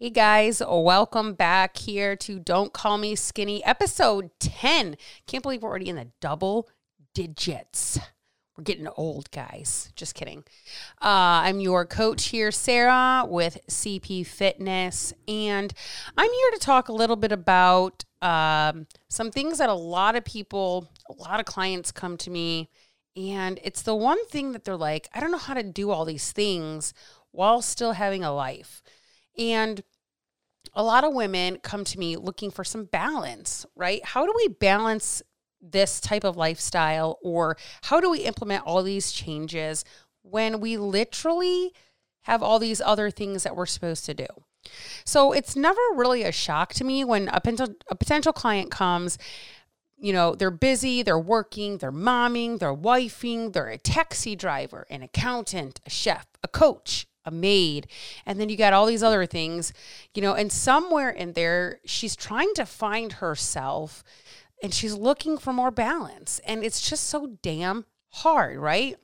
Hey guys, welcome back here to Don't Call Me Skinny, episode 10. Can't believe we're already in the double digits. We're getting old, guys. Just kidding. Uh, I'm your coach here, Sarah, with CP Fitness, and I'm here to talk a little bit about um, some things that a lot of people, a lot of clients come to me, and it's the one thing that they're like, I don't know how to do all these things while still having a life. And a lot of women come to me looking for some balance, right? How do we balance this type of lifestyle or how do we implement all these changes when we literally have all these other things that we're supposed to do? So it's never really a shock to me when a, potential, a potential client comes you know, they're busy, they're working, they're momming, they're wifing, they're a taxi driver, an accountant, a chef, a coach, a maid, and then you got all these other things, you know, and somewhere in there, she's trying to find herself and she's looking for more balance. And it's just so damn hard, right?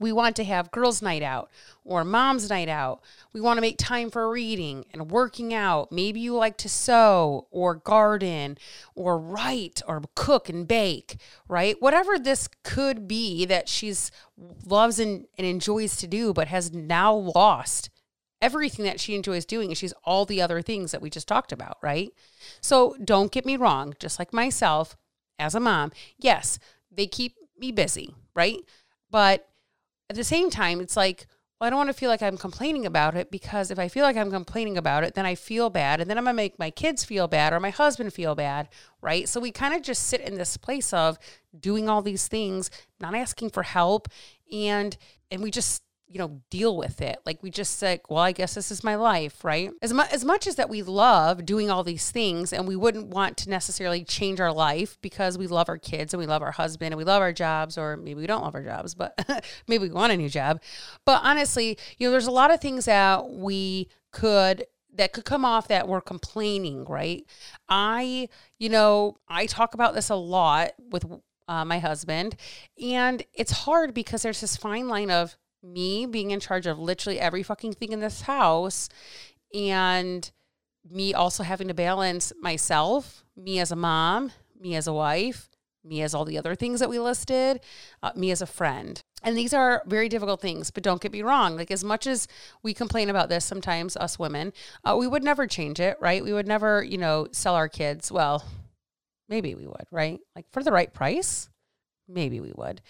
We want to have girls' night out or mom's night out. We want to make time for reading and working out. Maybe you like to sew or garden or write or cook and bake, right? Whatever this could be that she's loves and, and enjoys to do, but has now lost everything that she enjoys doing she's all the other things that we just talked about, right? So don't get me wrong, just like myself as a mom, yes, they keep me busy, right? But at the same time, it's like, well, I don't want to feel like I'm complaining about it because if I feel like I'm complaining about it, then I feel bad. And then I'm going to make my kids feel bad or my husband feel bad. Right. So we kind of just sit in this place of doing all these things, not asking for help. And, and we just you know deal with it. Like we just said, well i guess this is my life right? As, mu- as much as that we love doing all these things and we wouldn't want to necessarily change our life because we love our kids and we love our husband and we love our jobs or maybe we don't love our jobs but maybe we want a new job. But honestly you know there's a lot of things that we could that could come off that we're complaining right? I you know i talk about this a lot with uh, my husband and it's hard because there's this fine line of me being in charge of literally every fucking thing in this house and me also having to balance myself, me as a mom, me as a wife, me as all the other things that we listed, uh, me as a friend. And these are very difficult things, but don't get me wrong. Like, as much as we complain about this sometimes, us women, uh, we would never change it, right? We would never, you know, sell our kids. Well, maybe we would, right? Like, for the right price, maybe we would.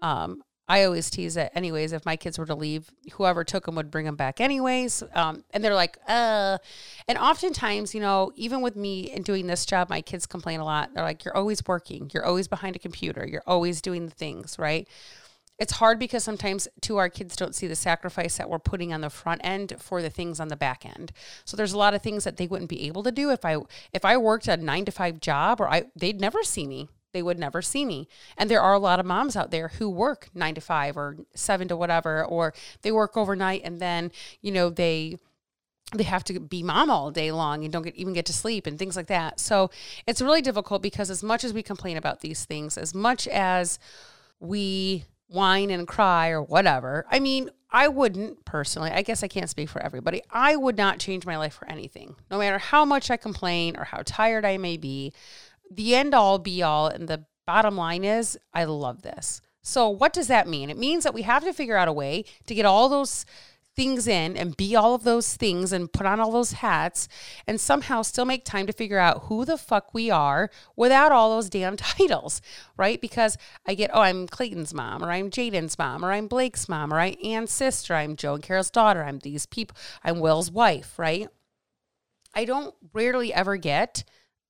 Um, I always tease it anyways. If my kids were to leave, whoever took them would bring them back anyways. Um, and they're like, uh. And oftentimes, you know, even with me and doing this job, my kids complain a lot. They're like, you're always working. You're always behind a computer. You're always doing the things, right? It's hard because sometimes too our kids don't see the sacrifice that we're putting on the front end for the things on the back end. So there's a lot of things that they wouldn't be able to do if I if I worked a 9 to 5 job or I they'd never see me they would never see me. And there are a lot of moms out there who work nine to five or seven to whatever, or they work overnight and then, you know, they they have to be mom all day long and don't get, even get to sleep and things like that. So it's really difficult because as much as we complain about these things, as much as we whine and cry or whatever, I mean, I wouldn't personally, I guess I can't speak for everybody. I would not change my life for anything. No matter how much I complain or how tired I may be, the end all be all and the bottom line is I love this. So what does that mean? It means that we have to figure out a way to get all those things in and be all of those things and put on all those hats and somehow still make time to figure out who the fuck we are without all those damn titles, right? Because I get, oh, I'm Clayton's mom, or I'm Jaden's mom, or I'm Blake's mom, or I'm Ann's sister, I'm Joe and Carol's daughter, I'm these people, I'm Will's wife, right? I don't rarely ever get,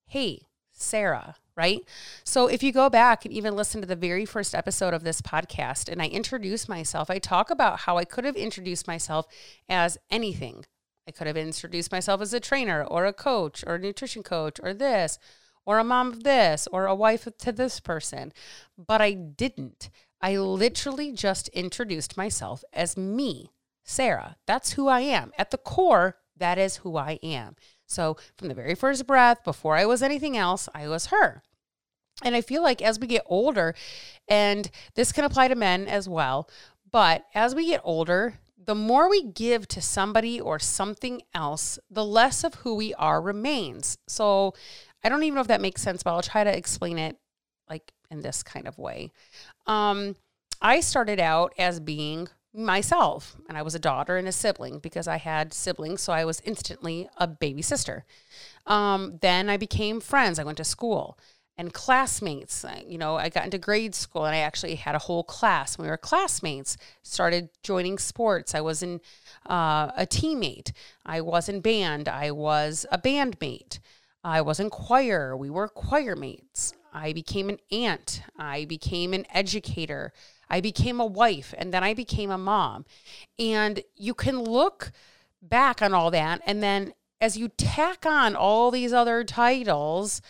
hey, Sarah, right? So if you go back and even listen to the very first episode of this podcast and I introduce myself, I talk about how I could have introduced myself as anything. I could have introduced myself as a trainer or a coach or a nutrition coach or this or a mom of this or a wife to this person, but I didn't. I literally just introduced myself as me, Sarah. That's who I am. At the core, that is who I am. So from the very first breath, before I was anything else, I was her. And I feel like as we get older, and this can apply to men as well, but as we get older, the more we give to somebody or something else, the less of who we are remains. So I don't even know if that makes sense, but I'll try to explain it like in this kind of way. Um, I started out as being myself, and I was a daughter and a sibling because I had siblings, so I was instantly a baby sister. Um, then I became friends. I went to school and classmates. You know, I got into grade school and I actually had a whole class. We were classmates, started joining sports. I was in uh, a teammate. I was in band. I was a bandmate. I was in choir. We were choir mates. I became an aunt. I became an educator. I became a wife. And then I became a mom. And you can look back on all that. And then as you tack on all these other titles,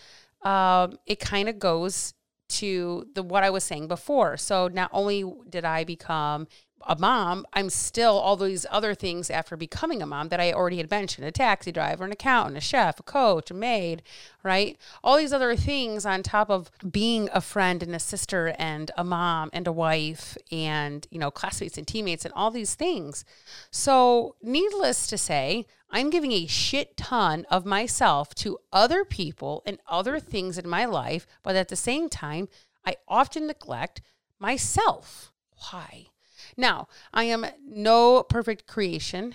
um, it kind of goes to the what I was saying before. So not only did I become a mom, I'm still all these other things after becoming a mom that I already had mentioned a taxi driver, an accountant, a chef, a coach, a maid, right? All these other things on top of being a friend and a sister and a mom and a wife and, you know, classmates and teammates and all these things. So, needless to say, I'm giving a shit ton of myself to other people and other things in my life, but at the same time, I often neglect myself. Why? Now, I am no perfect creation,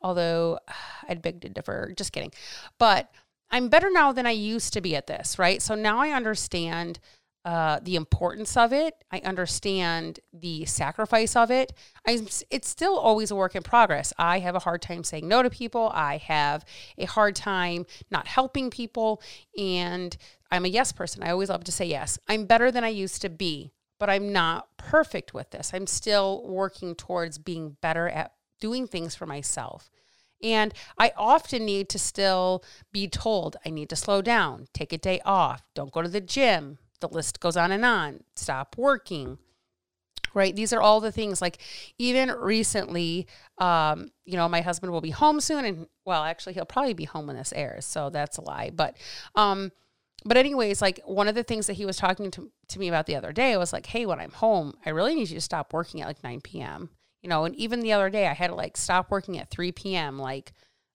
although I'd beg to differ. Just kidding. But I'm better now than I used to be at this, right? So now I understand uh, the importance of it. I understand the sacrifice of it. I, it's still always a work in progress. I have a hard time saying no to people. I have a hard time not helping people. And I'm a yes person. I always love to say yes. I'm better than I used to be but I'm not perfect with this. I'm still working towards being better at doing things for myself. And I often need to still be told I need to slow down, take a day off, don't go to the gym. The list goes on and on. Stop working. Right. These are all the things like even recently, um, you know, my husband will be home soon and well, actually he'll probably be home when this airs. So that's a lie. But um, but anyways, like one of the things that he was talking to, to me about the other day was like, hey, when I'm home, I really need you to stop working at like 9 p.m. You know, and even the other day I had to like stop working at 3 p.m. Like,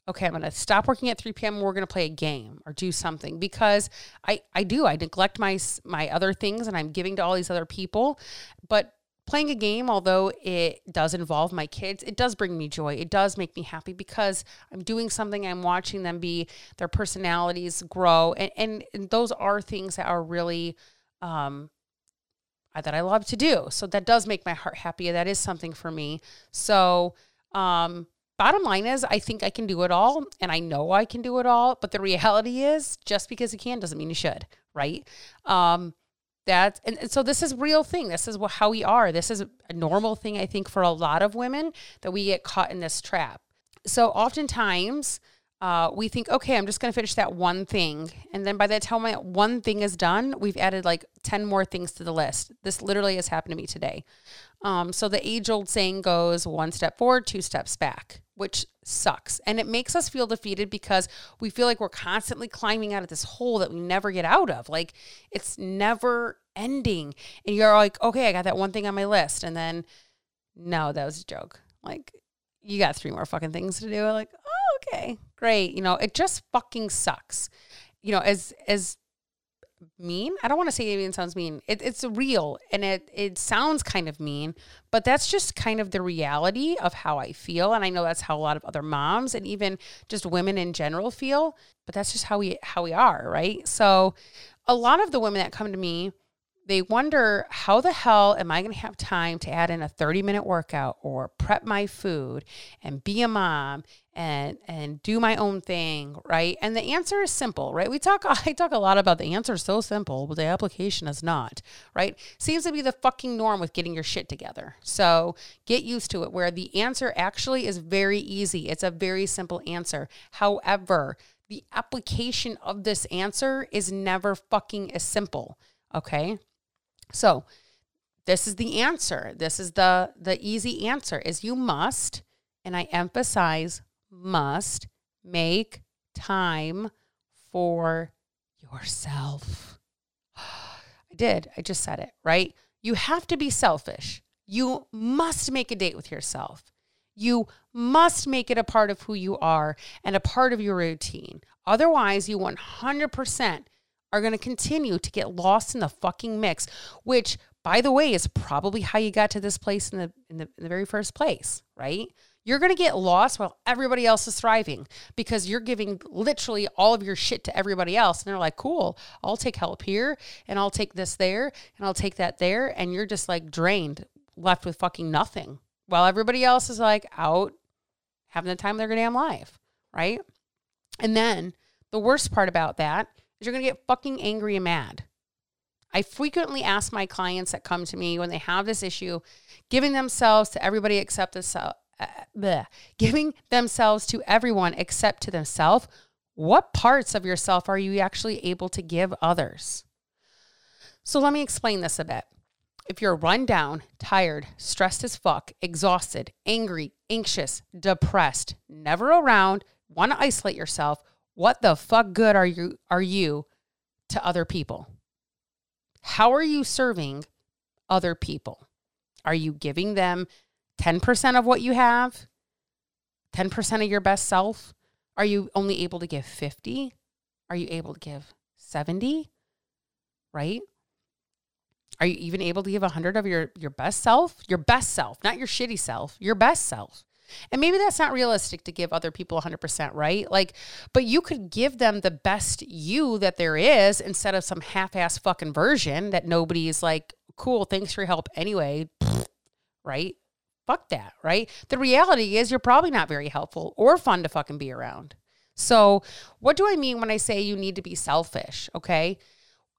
okay, I'm gonna stop working at 3 p.m. We're gonna play a game or do something because I I do I neglect my my other things and I'm giving to all these other people, but playing a game, although it does involve my kids, it does bring me joy. It does make me happy because I'm doing something, I'm watching them be, their personalities grow. And, and, and those are things that are really, um, that I love to do. So that does make my heart happy. That is something for me. So, um, bottom line is, I think I can do it all and I know I can do it all. But the reality is, just because you can doesn't mean you should, right? Um, that and, and so this is real thing. This is how we are. This is a normal thing i think for a lot of women that we get caught in this trap. So oftentimes uh, we think okay i'm just going to finish that one thing. And then by the time that one thing is done we've added like 10 more things to the list. This literally has happened to me today. Um, so the age old saying goes one step forward two steps back which sucks. And it makes us feel defeated because we feel like we're constantly climbing out of this hole that we never get out of. Like it's never ending. And you're like, okay, I got that one thing on my list. And then, no, that was a joke. Like, you got three more fucking things to do. Like, oh, okay, great. You know, it just fucking sucks. You know, as, as, mean. I don't want to say it even sounds mean. It, it's real and it it sounds kind of mean, but that's just kind of the reality of how I feel. And I know that's how a lot of other moms and even just women in general feel. But that's just how we how we are, right? So a lot of the women that come to me they wonder how the hell am I going to have time to add in a 30 minute workout or prep my food and be a mom and and do my own thing, right? And the answer is simple, right? We talk I talk a lot about the answer is so simple, but the application is not, right? Seems to be the fucking norm with getting your shit together. So, get used to it where the answer actually is very easy. It's a very simple answer. However, the application of this answer is never fucking as simple, okay? So, this is the answer. This is the the easy answer is you must and I emphasize must make time for yourself. I did. I just said it, right? You have to be selfish. You must make a date with yourself. You must make it a part of who you are and a part of your routine. Otherwise, you 100% are going to continue to get lost in the fucking mix, which by the way is probably how you got to this place in the in the, in the very first place, right? You're going to get lost while everybody else is thriving because you're giving literally all of your shit to everybody else. And they're like, cool, I'll take help here and I'll take this there and I'll take that there. And you're just like drained, left with fucking nothing while everybody else is like out having the time of their damn life, right? And then the worst part about that you're going to get fucking angry and mad. I frequently ask my clients that come to me when they have this issue, giving themselves to everybody except themselves, uh, giving themselves to everyone except to themselves. What parts of yourself are you actually able to give others? So let me explain this a bit. If you're run down, tired, stressed as fuck, exhausted, angry, anxious, depressed, never around, want to isolate yourself, what the fuck good are you are you to other people? How are you serving other people? Are you giving them 10% of what you have? 10% of your best self? Are you only able to give 50? Are you able to give 70? Right? Are you even able to give 100 of your your best self? Your best self, not your shitty self, your best self. And maybe that's not realistic to give other people 100%, right? Like, but you could give them the best you that there is instead of some half ass fucking version that nobody's like, cool, thanks for your help anyway, right? Fuck that, right? The reality is you're probably not very helpful or fun to fucking be around. So, what do I mean when I say you need to be selfish? Okay.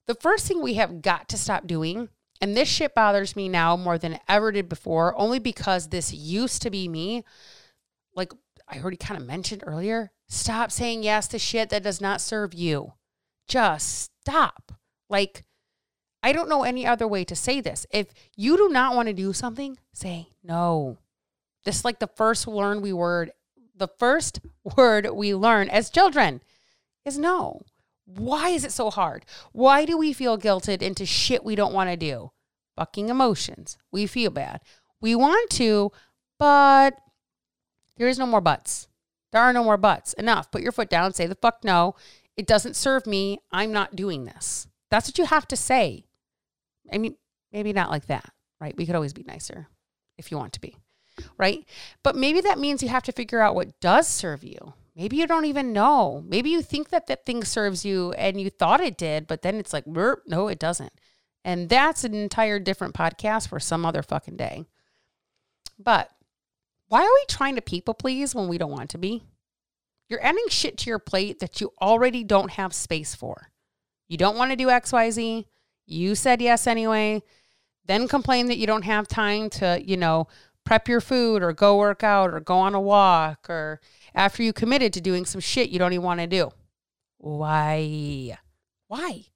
The first thing we have got to stop doing and this shit bothers me now more than ever did before, only because this used to be me. Like I already kind of mentioned earlier, stop saying yes to shit that does not serve you. Just stop. Like, I don't know any other way to say this. If you do not want to do something, say no. This is like the first learn we word, the first word we learn as children is no. Why is it so hard? Why do we feel guilted into shit we don't want to do? Fucking emotions. We feel bad. We want to, but there is no more buts. There are no more buts. Enough. Put your foot down. Say the fuck no. It doesn't serve me. I'm not doing this. That's what you have to say. I mean, maybe not like that, right? We could always be nicer if you want to be, right? But maybe that means you have to figure out what does serve you. Maybe you don't even know. Maybe you think that that thing serves you and you thought it did, but then it's like, no, it doesn't. And that's an entire different podcast for some other fucking day. But why are we trying to people please when we don't want to be? You're adding shit to your plate that you already don't have space for. You don't want to do XYZ. You said yes anyway. Then complain that you don't have time to, you know, prep your food or go work out or go on a walk or after you committed to doing some shit you don't even want to do. Why? Why?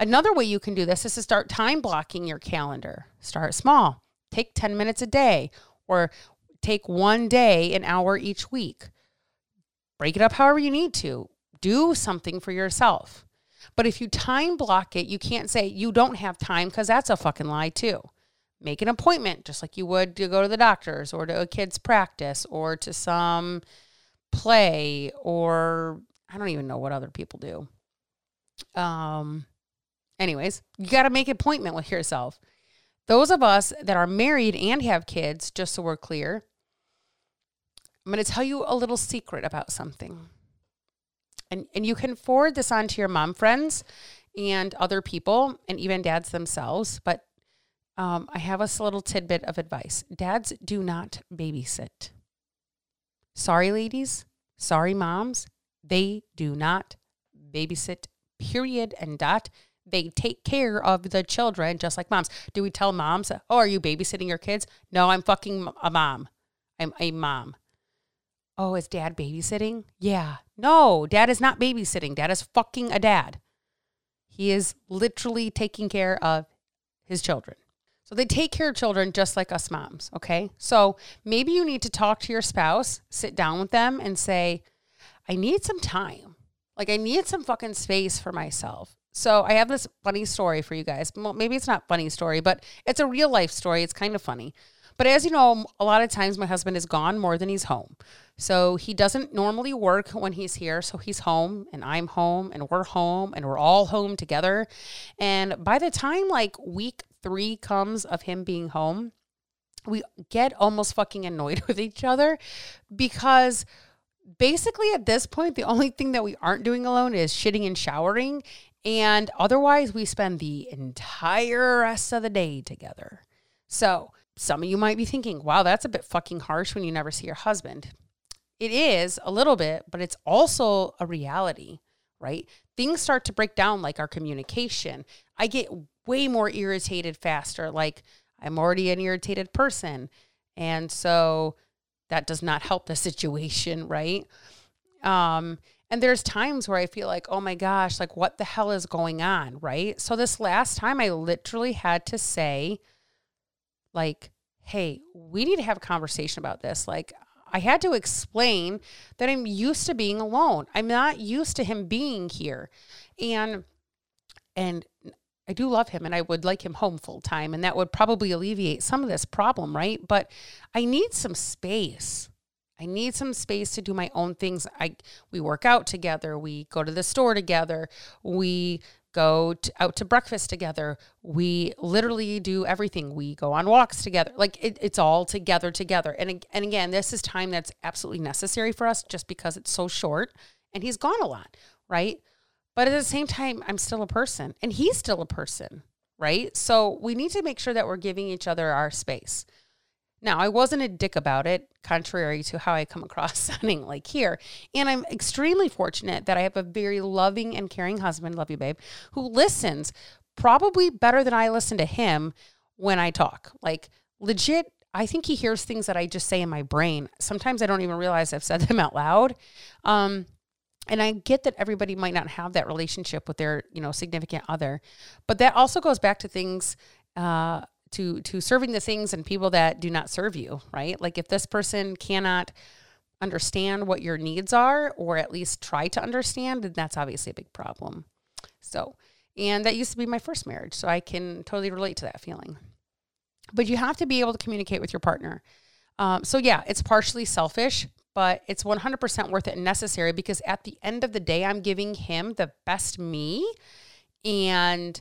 Another way you can do this is to start time blocking your calendar. Start small. Take 10 minutes a day or take one day, an hour each week. Break it up however you need to. Do something for yourself. But if you time block it, you can't say you don't have time because that's a fucking lie, too. Make an appointment just like you would to go to the doctor's or to a kid's practice or to some play or I don't even know what other people do. Um anyways, you got to make appointment with yourself. Those of us that are married and have kids, just so we're clear, I'm going to tell you a little secret about something. And and you can forward this on to your mom friends and other people and even dads themselves, but um, I have a little tidbit of advice. Dads do not babysit. Sorry, ladies. Sorry, moms. They do not babysit, period, and dot. They take care of the children just like moms. Do we tell moms, oh, are you babysitting your kids? No, I'm fucking a mom. I'm a mom. Oh, is dad babysitting? Yeah. No, dad is not babysitting. Dad is fucking a dad. He is literally taking care of his children. So they take care of children just like us moms, okay? So maybe you need to talk to your spouse, sit down with them and say, I need some time. Like I need some fucking space for myself. So I have this funny story for you guys. Well, maybe it's not funny story, but it's a real life story. It's kind of funny. But as you know, a lot of times my husband is gone more than he's home. So he doesn't normally work when he's here. So he's home and I'm home and we're home and we're all home together. And by the time like week three comes of him being home, we get almost fucking annoyed with each other because basically at this point, the only thing that we aren't doing alone is shitting and showering. And otherwise, we spend the entire rest of the day together. So, some of you might be thinking, wow, that's a bit fucking harsh when you never see your husband. It is a little bit, but it's also a reality, right? Things start to break down, like our communication. I get way more irritated faster. Like, I'm already an irritated person. And so that does not help the situation, right? Um, and there's times where I feel like, oh my gosh, like what the hell is going on, right? So this last time I literally had to say, like, hey, we need to have a conversation about this. Like, I had to explain that I'm used to being alone. I'm not used to him being here. And and I do love him and I would like him home full time and that would probably alleviate some of this problem, right? But I need some space. I need some space to do my own things. I we work out together, we go to the store together, we go to, out to breakfast together. We literally do everything. We go on walks together. Like it, it's all together together. And and again, this is time that's absolutely necessary for us just because it's so short and he's gone a lot, right? But at the same time, I'm still a person and he's still a person, right? So we need to make sure that we're giving each other our space. Now, I wasn't a dick about it, contrary to how I come across sounding like here. And I'm extremely fortunate that I have a very loving and caring husband, love you, babe, who listens probably better than I listen to him when I talk. Like, legit, I think he hears things that I just say in my brain. Sometimes I don't even realize I've said them out loud. Um, and I get that everybody might not have that relationship with their, you know, significant other, but that also goes back to things, uh, to to serving the things and people that do not serve you, right? Like if this person cannot understand what your needs are, or at least try to understand, then that's obviously a big problem. So, and that used to be my first marriage, so I can totally relate to that feeling. But you have to be able to communicate with your partner. Um, so yeah, it's partially selfish, but it's 100% worth it and necessary because at the end of the day, I'm giving him the best me. And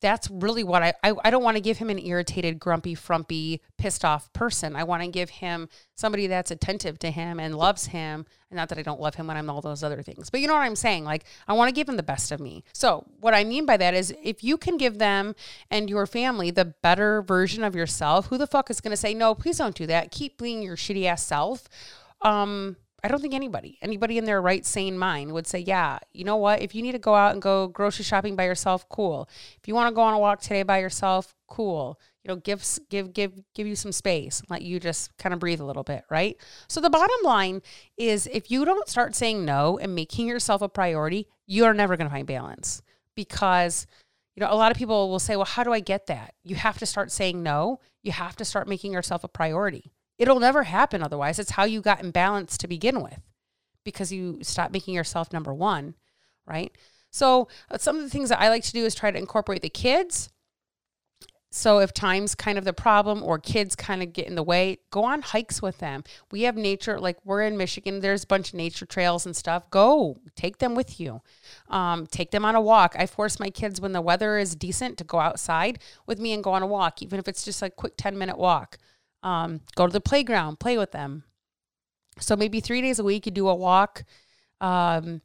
that's really what I, I, I don't want to give him an irritated, grumpy, frumpy, pissed off person. I want to give him somebody that's attentive to him and loves him. And not that I don't love him when I'm all those other things, but you know what I'm saying? Like, I want to give him the best of me. So, what I mean by that is if you can give them and your family the better version of yourself, who the fuck is going to say, no, please don't do that? Keep being your shitty ass self um, I don't think anybody, anybody in their right sane mind would say, yeah, you know what? If you need to go out and go grocery shopping by yourself, cool. If you want to go on a walk today by yourself, cool. You know, give give give give you some space, let you just kind of breathe a little bit, right? So the bottom line is if you don't start saying no and making yourself a priority, you are never going to find balance because you know, a lot of people will say, "Well, how do I get that?" You have to start saying no. You have to start making yourself a priority. It'll never happen otherwise. It's how you got imbalanced to begin with because you stop making yourself number one, right? So, uh, some of the things that I like to do is try to incorporate the kids. So, if time's kind of the problem or kids kind of get in the way, go on hikes with them. We have nature, like we're in Michigan, there's a bunch of nature trails and stuff. Go take them with you. Um, take them on a walk. I force my kids when the weather is decent to go outside with me and go on a walk, even if it's just a quick 10 minute walk. Um, go to the playground, play with them. So maybe three days a week, you do a walk um,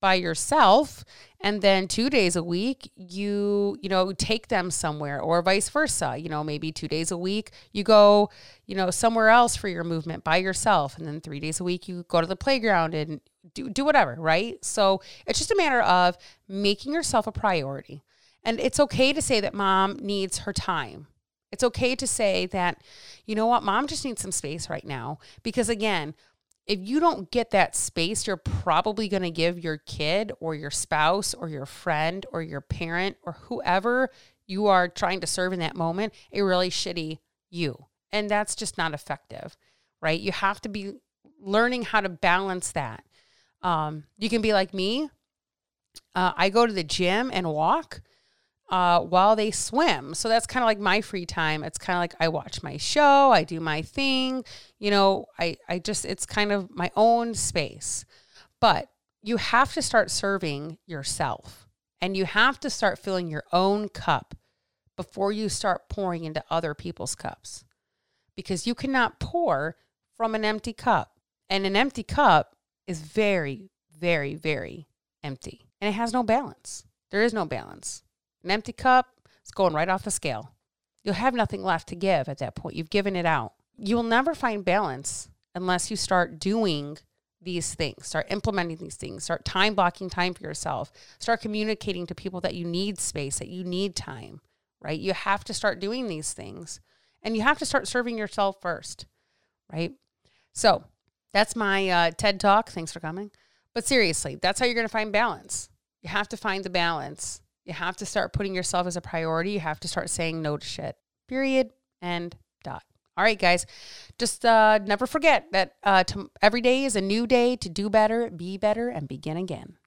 by yourself, and then two days a week, you you know take them somewhere, or vice versa. You know, maybe two days a week, you go you know somewhere else for your movement by yourself, and then three days a week, you go to the playground and do do whatever. Right. So it's just a matter of making yourself a priority. And it's okay to say that mom needs her time. It's okay to say that, you know what, mom just needs some space right now. Because again, if you don't get that space, you're probably going to give your kid or your spouse or your friend or your parent or whoever you are trying to serve in that moment a really shitty you. And that's just not effective, right? You have to be learning how to balance that. Um, you can be like me. Uh, I go to the gym and walk uh, while they swim. So that's kind of like my free time. It's kind of like I watch my show, I do my thing. You know, I, I just, it's kind of my own space. But you have to start serving yourself and you have to start filling your own cup before you start pouring into other people's cups because you cannot pour from an empty cup. And an empty cup is very, very, very empty and it has no balance. There is no balance. An empty cup, it's going right off the scale. You'll have nothing left to give at that point. You've given it out. You will never find balance unless you start doing these things, start implementing these things, start time blocking time for yourself, start communicating to people that you need space, that you need time, right? You have to start doing these things and you have to start serving yourself first, right? So that's my uh, TED talk. Thanks for coming. But seriously, that's how you're going to find balance. You have to find the balance. You have to start putting yourself as a priority. You have to start saying no to shit. Period. And dot. All right, guys. Just uh, never forget that uh, to, every day is a new day to do better, be better, and begin again.